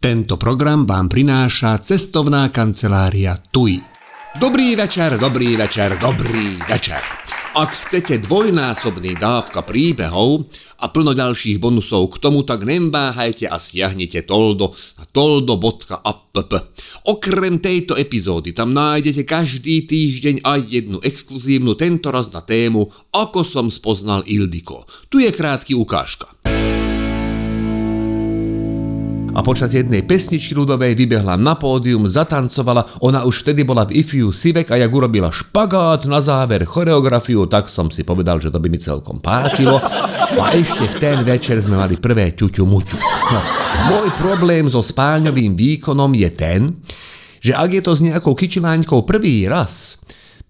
Tento program vám prináša cestovná kancelária TUI. Dobrý večer, dobrý večer, dobrý večer. Ak chcete dvojnásobný dávka príbehov a plno ďalších bonusov k tomu, tak neváhajte a stiahnite Toldo na toldo.app. Okrem tejto epizódy tam nájdete každý týždeň aj jednu exkluzívnu, tentoraz na tému Ako som spoznal Ildiko. Tu je krátky ukážka a počas jednej pesničky ľudovej vybehla na pódium, zatancovala, ona už vtedy bola v Ifiu Sivek a jak urobila špagát na záver choreografiu, tak som si povedal, že to by mi celkom páčilo. A ešte v ten večer sme mali prvé ťuťu muťu. No, môj problém so spálňovým výkonom je ten, že ak je to s nejakou kyčiláňkou prvý raz,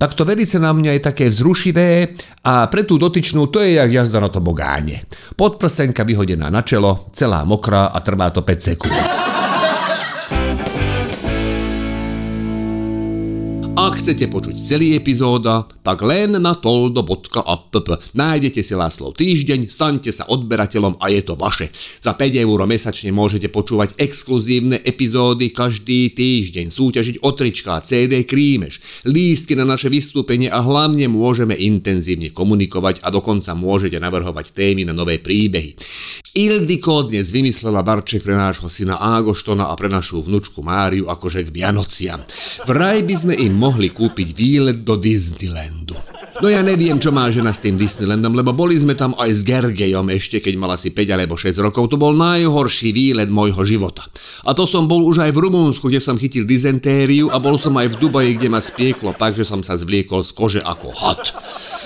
tak to velice na mňa je také vzrušivé a pre tú dotyčnú to je jak jazda na tobogáne. Podprsenka vyhodená na čelo, celá mokrá a trvá to 5 sekúnd. Ak chcete počuť celý epizóda, tak len na toldo.app nájdete si Láslov týždeň, staňte sa odberateľom a je to vaše. Za 5 eur mesačne môžete počúvať exkluzívne epizódy každý týždeň, súťažiť o trička, CD krímeš, lístky na naše vystúpenie a hlavne môžeme intenzívne komunikovať a dokonca môžete navrhovať témy na nové príbehy. Ildiko dnes vymyslela barček pre nášho syna Ágoštona a pre našu vnučku Máriu akože k Vianociam. Vraj by sme im mohli kúpiť výlet do Disneylandu. No ja neviem, čo má žena s tým Disneylandom, lebo boli sme tam aj s Gergejom ešte, keď mal asi 5 alebo 6 rokov. To bol najhorší výlet môjho života. A to som bol už aj v Rumunsku, kde som chytil dizentériu a bol som aj v Dubaji, kde ma spieklo pak, že som sa zvliekol z kože ako had.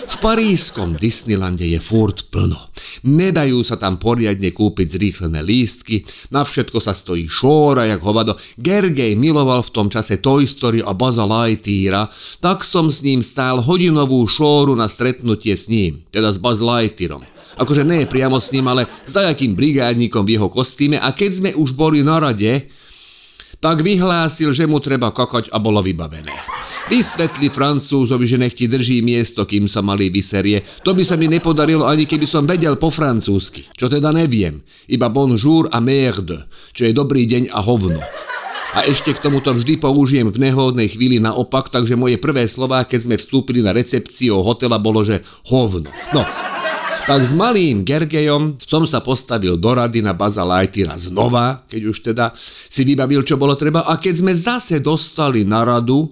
V parískom Disneylande je furt plno. Nedajú sa tam poriadne kúpiť zrýchlené lístky, na všetko sa stojí šóra jak hovado. Gergej miloval v tom čase Toy Story a Baza Lightyeara, tak som s ním stál hodinovú šóru na stretnutie s ním, teda s Buzz Lightyearom. Akože nie priamo s ním, ale s dajakým brigádnikom v jeho kostýme a keď sme už boli na rade, tak vyhlásil, že mu treba kakať a bolo vybavené. Vysvetli Francúzovi, že nech ti drží miesto, kým sa malý vyserie. To by sa mi nepodarilo ani keby som vedel po francúzsky. Čo teda neviem. Iba bonjour a merde, čo je dobrý deň a hovno. A ešte k tomuto vždy použijem v nehodnej chvíli naopak, takže moje prvé slová, keď sme vstúpili na recepciu hotela, bolo, že hovno. No, tak s malým Gergejom som sa postavil do rady na Baza Lightyeara znova, keď už teda si vybavil, čo bolo treba. A keď sme zase dostali na radu,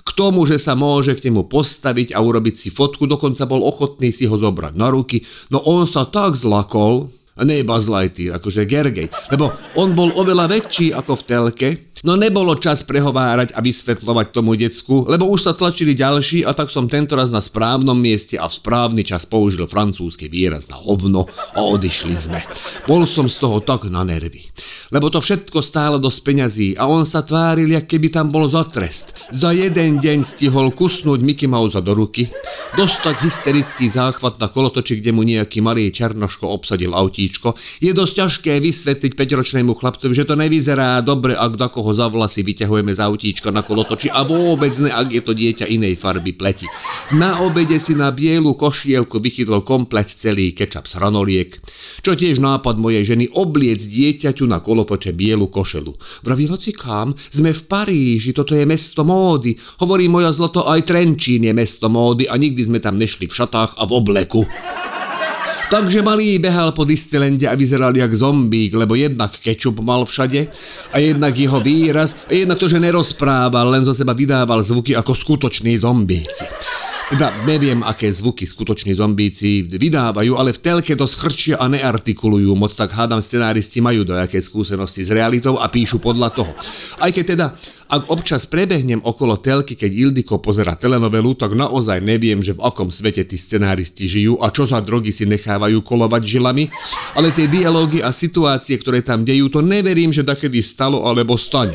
k tomu, že sa môže k nemu postaviť a urobiť si fotku, dokonca bol ochotný si ho zobrať na ruky, no on sa tak zlakol, a nie Buzz Lightyear, akože Gergej, lebo on bol oveľa väčší ako v telke, No nebolo čas prehovárať a vysvetľovať tomu decku, lebo už sa tlačili ďalší a tak som tentoraz na správnom mieste a v správny čas použil francúzsky výraz na hovno a odišli sme. Bol som z toho tak na nervy. Lebo to všetko stálo dosť peňazí a on sa tváril, jak keby tam bol za trest. Za jeden deň stihol kusnúť Mickey Mouse do ruky, dostať hysterický záchvat na kolotoči, kde mu nejaký malý černoško obsadil autíčko. Je dosť ťažké vysvetliť 5-ročnému chlapcovi, že to nevyzerá dobre, ak do koho ho za vlasy vyťahujeme z autíčka na kolotoči a vôbec ne, ak je to dieťa inej farby pleti. Na obede si na bielu košielku vychytol komplet celý kečap z hranoliek, čo tiež nápad mojej ženy obliec dieťaťu na kolotoče bielu košelu. Vraví, hoci kam, sme v Paríži, toto je mesto módy. Hovorí moja zlato, aj Trenčín je mesto módy a nikdy sme tam nešli v šatách a v obleku. Takže malý behal po Disneylande a vyzeral jak zombík, lebo jednak kečup mal všade a jednak jeho výraz a jednak to, že nerozprával, len zo seba vydával zvuky ako skutoční zombíci. Teda neviem, aké zvuky skutoční zombíci vydávajú, ale v telke to schrčia a neartikulujú moc, tak hádam scenáristi majú dojaké skúsenosti s realitou a píšu podľa toho. Aj keď teda, ak občas prebehnem okolo telky, keď Ildiko pozera telenovelu, tak naozaj neviem, že v akom svete tí scenáristi žijú a čo za drogy si nechávajú kolovať žilami, ale tie dialógy a situácie, ktoré tam dejú, to neverím, že takedy stalo alebo stane.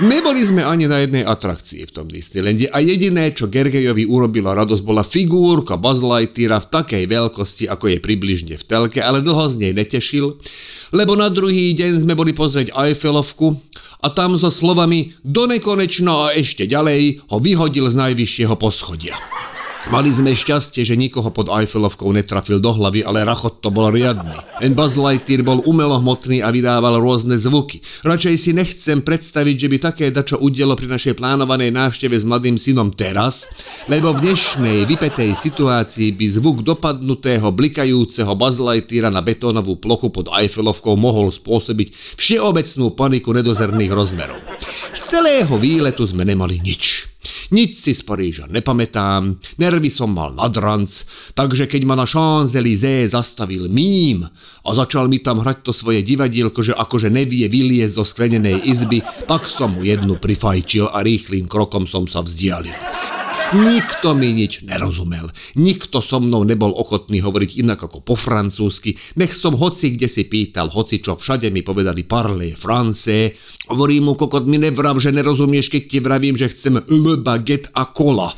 Neboli sme ani na jednej atrakcii v tom Disneylande a jediné, čo Gergejovi urobilo radosť, bola figúrka Buzz Lightyeara v takej veľkosti, ako je približne v telke, ale dlho z nej netešil, lebo na druhý deň sme boli pozrieť Eiffelovku a tam so slovami do nekonečna a ešte ďalej ho vyhodil z najvyššieho poschodia. Mali sme šťastie, že nikoho pod Eiffelovkou netrafil do hlavy, ale rachot to bol riadny. Ten Buzz Lightyear bol umelohmotný a vydával rôzne zvuky. Radšej si nechcem predstaviť, že by také dačo udielo pri našej plánovanej návšteve s mladým synom teraz, lebo v dnešnej vypetej situácii by zvuk dopadnutého blikajúceho Buzz Lightyeara na betónovú plochu pod Eiffelovkou mohol spôsobiť všeobecnú paniku nedozerných rozmerov. Z celého výletu sme nemali nič. Nič si z Paríža nepamätám, nervy som mal nad ranc, takže keď ma na Champs-Élysées zastavil mím a začal mi tam hrať to svoje divadielko, že akože nevie vyliezť zo sklenenej izby, tak som mu jednu prifajčil a rýchlým krokom som sa vzdialil. Nikto mi nič nerozumel. Nikto so mnou nebol ochotný hovoriť inak ako po francúzsky. Nech som hoci kde si pýtal, hoci čo všade mi povedali parle français. Hovorím mu, kokot mi nevrav, že nerozumieš, keď ti vravím, že chcem le baguette a kola.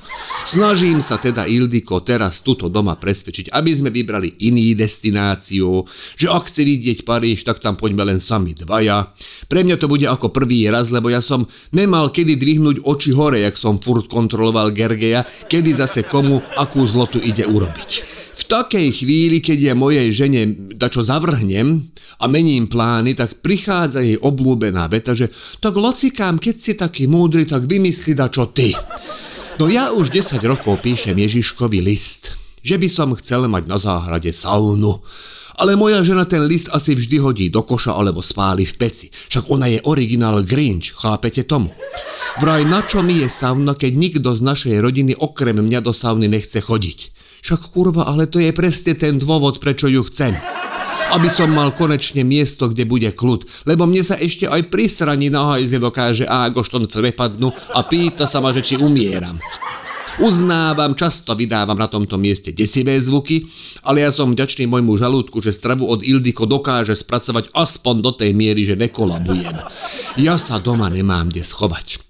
Snažím sa teda Ildiko teraz tuto doma presvedčiť, aby sme vybrali iný destináciu, že ak chce vidieť Paríž, tak tam poďme len sami dvaja. Pre mňa to bude ako prvý raz, lebo ja som nemal kedy dvihnúť oči hore, jak som furt kontroloval Gerge Sergeja, kedy zase komu akú zlotu ide urobiť. V takej chvíli, keď ja mojej žene dačo zavrhnem a mením plány, tak prichádza jej oblúbená veta, že tak locikám, keď si taký múdry, tak vymysli dačo ty. No ja už 10 rokov píšem Ježiškovi list, že by som chcel mať na záhrade saunu. Ale moja žena ten list asi vždy hodí do koša alebo spáli v peci. Však ona je originál Grinch, chápete tomu? Vraj na čo mi je sauna, keď nikto z našej rodiny okrem mňa do sauny nechce chodiť? Však kurva, ale to je presne ten dôvod, prečo ju chcem aby som mal konečne miesto, kde bude kľud, lebo mne sa ešte aj pri sraní na hajzle dokáže ágoštonce prepadnú a pýta sa ma, že či umieram. Uznávam, často vydávam na tomto mieste desivé zvuky, ale ja som vďačný môjmu žalúdku, že stravu od Ildiko dokáže spracovať aspoň do tej miery, že nekolabujem. Ja sa doma nemám kde schovať.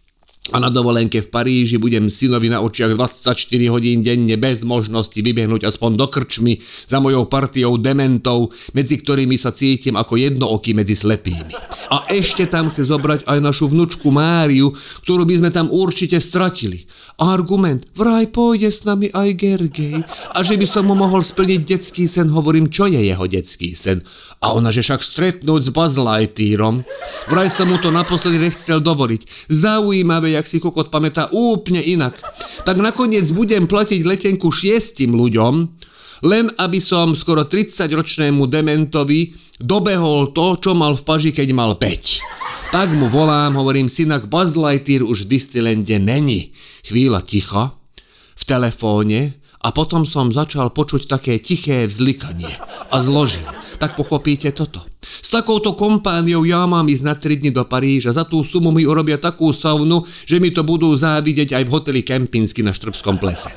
A na dovolenke v Paríži budem synovi na očiach 24 hodín denne bez možnosti vybehnúť aspoň do krčmy za mojou partiou dementov, medzi ktorými sa cítim ako jednooký medzi slepými. A ešte tam chce zobrať aj našu vnučku Máriu, ktorú by sme tam určite stratili. Argument, vraj pôjde s nami aj Gergej. A že by som mu mohol splniť detský sen, hovorím, čo je jeho detský sen. A ona, že však stretnúť s Buzz. Vraj som mu to naposledy nechcel dovoliť. Zaujímavé, jak si kokot pamätá úplne inak. Tak nakoniec budem platiť letenku šiestim ľuďom, len aby som skoro 30-ročnému dementovi dobehol to, čo mal v paži, keď mal 5. Tak mu volám, hovorím, synak Buzz Lightyear už v Disneylande není. Chvíľa ticha, v telefóne a potom som začal počuť také tiché vzlikanie a zložil. Tak pochopíte toto. S takouto kompániou ja mám ísť na 3 dny do Paríža. Za tú sumu mi urobia takú saunu, že mi to budú závidieť aj v hoteli Kempinsky na Štrbskom plese.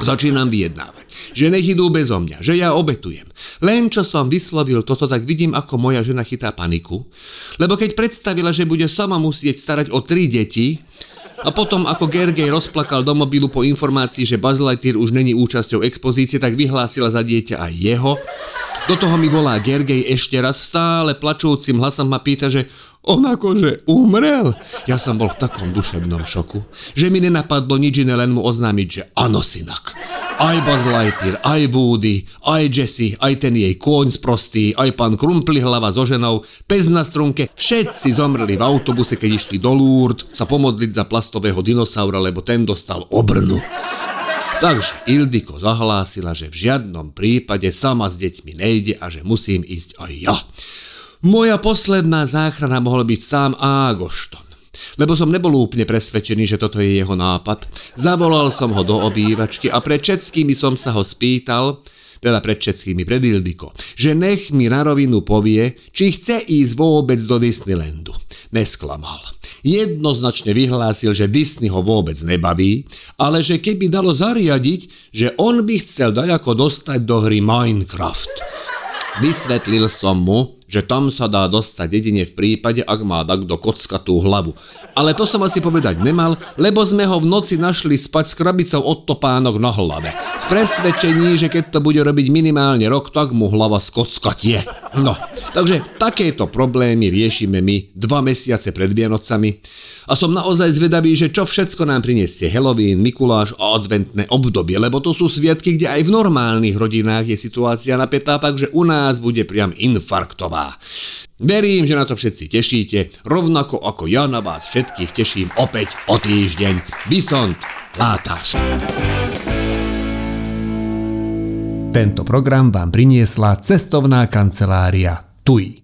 Začínam vyjednávať, že nech idú bezo mňa, že ja obetujem. Len čo som vyslovil toto, tak vidím, ako moja žena chytá paniku, lebo keď predstavila, že bude sama musieť starať o tri deti, a potom, ako Gergej rozplakal do mobilu po informácii, že Buzz Lightyear už není účasťou expozície, tak vyhlásila za dieťa aj jeho. Do toho mi volá Gergej ešte raz, stále plačúcim hlasom ma pýta, že on akože umrel. Ja som bol v takom duševnom šoku, že mi nenapadlo nič iné, len mu oznámiť, že áno, synak. Aj Buzz Lightyear, aj Woody, aj Jesse, aj ten jej kôň sprostý, aj pán Krumpli hlava so ženou, pes na strunke, všetci zomreli v autobuse, keď išli do Lourdes sa pomodliť za plastového dinosaura, lebo ten dostal obrnu. Takže Ildiko zahlásila, že v žiadnom prípade sama s deťmi nejde a že musím ísť aj ja. Moja posledná záchrana mohol byť sám Ágošton. Lebo som nebol úplne presvedčený, že toto je jeho nápad. Zavolal som ho do obývačky a pred všetkými som sa ho spýtal, teda pred všetkými, pred Ildiko, že nech mi na rovinu povie, či chce ísť vôbec do Disneylandu. Nesklamal. Jednoznačne vyhlásil, že Disney ho vôbec nebaví, ale že keby dalo zariadiť, že on by chcel dať ako dostať do hry Minecraft. Vysvetlil som mu, že tam sa dá dostať jedine v prípade, ak má do kockatú hlavu. Ale to som asi povedať nemal, lebo sme ho v noci našli spať s krabicou od topánok na hlave. V presvedčení, že keď to bude robiť minimálne rok, tak mu hlava skockatie. No, takže takéto problémy riešime my dva mesiace pred Vianocami a som naozaj zvedavý, že čo všetko nám priniesie Halloween, Mikuláš a adventné obdobie, lebo to sú sviatky, kde aj v normálnych rodinách je situácia napätá, takže u nás bude priam infarktová. Verím, že na to všetci tešíte, rovnako ako ja na vás všetkých teším opäť o týždeň. Bysont, látaš. Tento program vám priniesla cestovná kancelária TUI.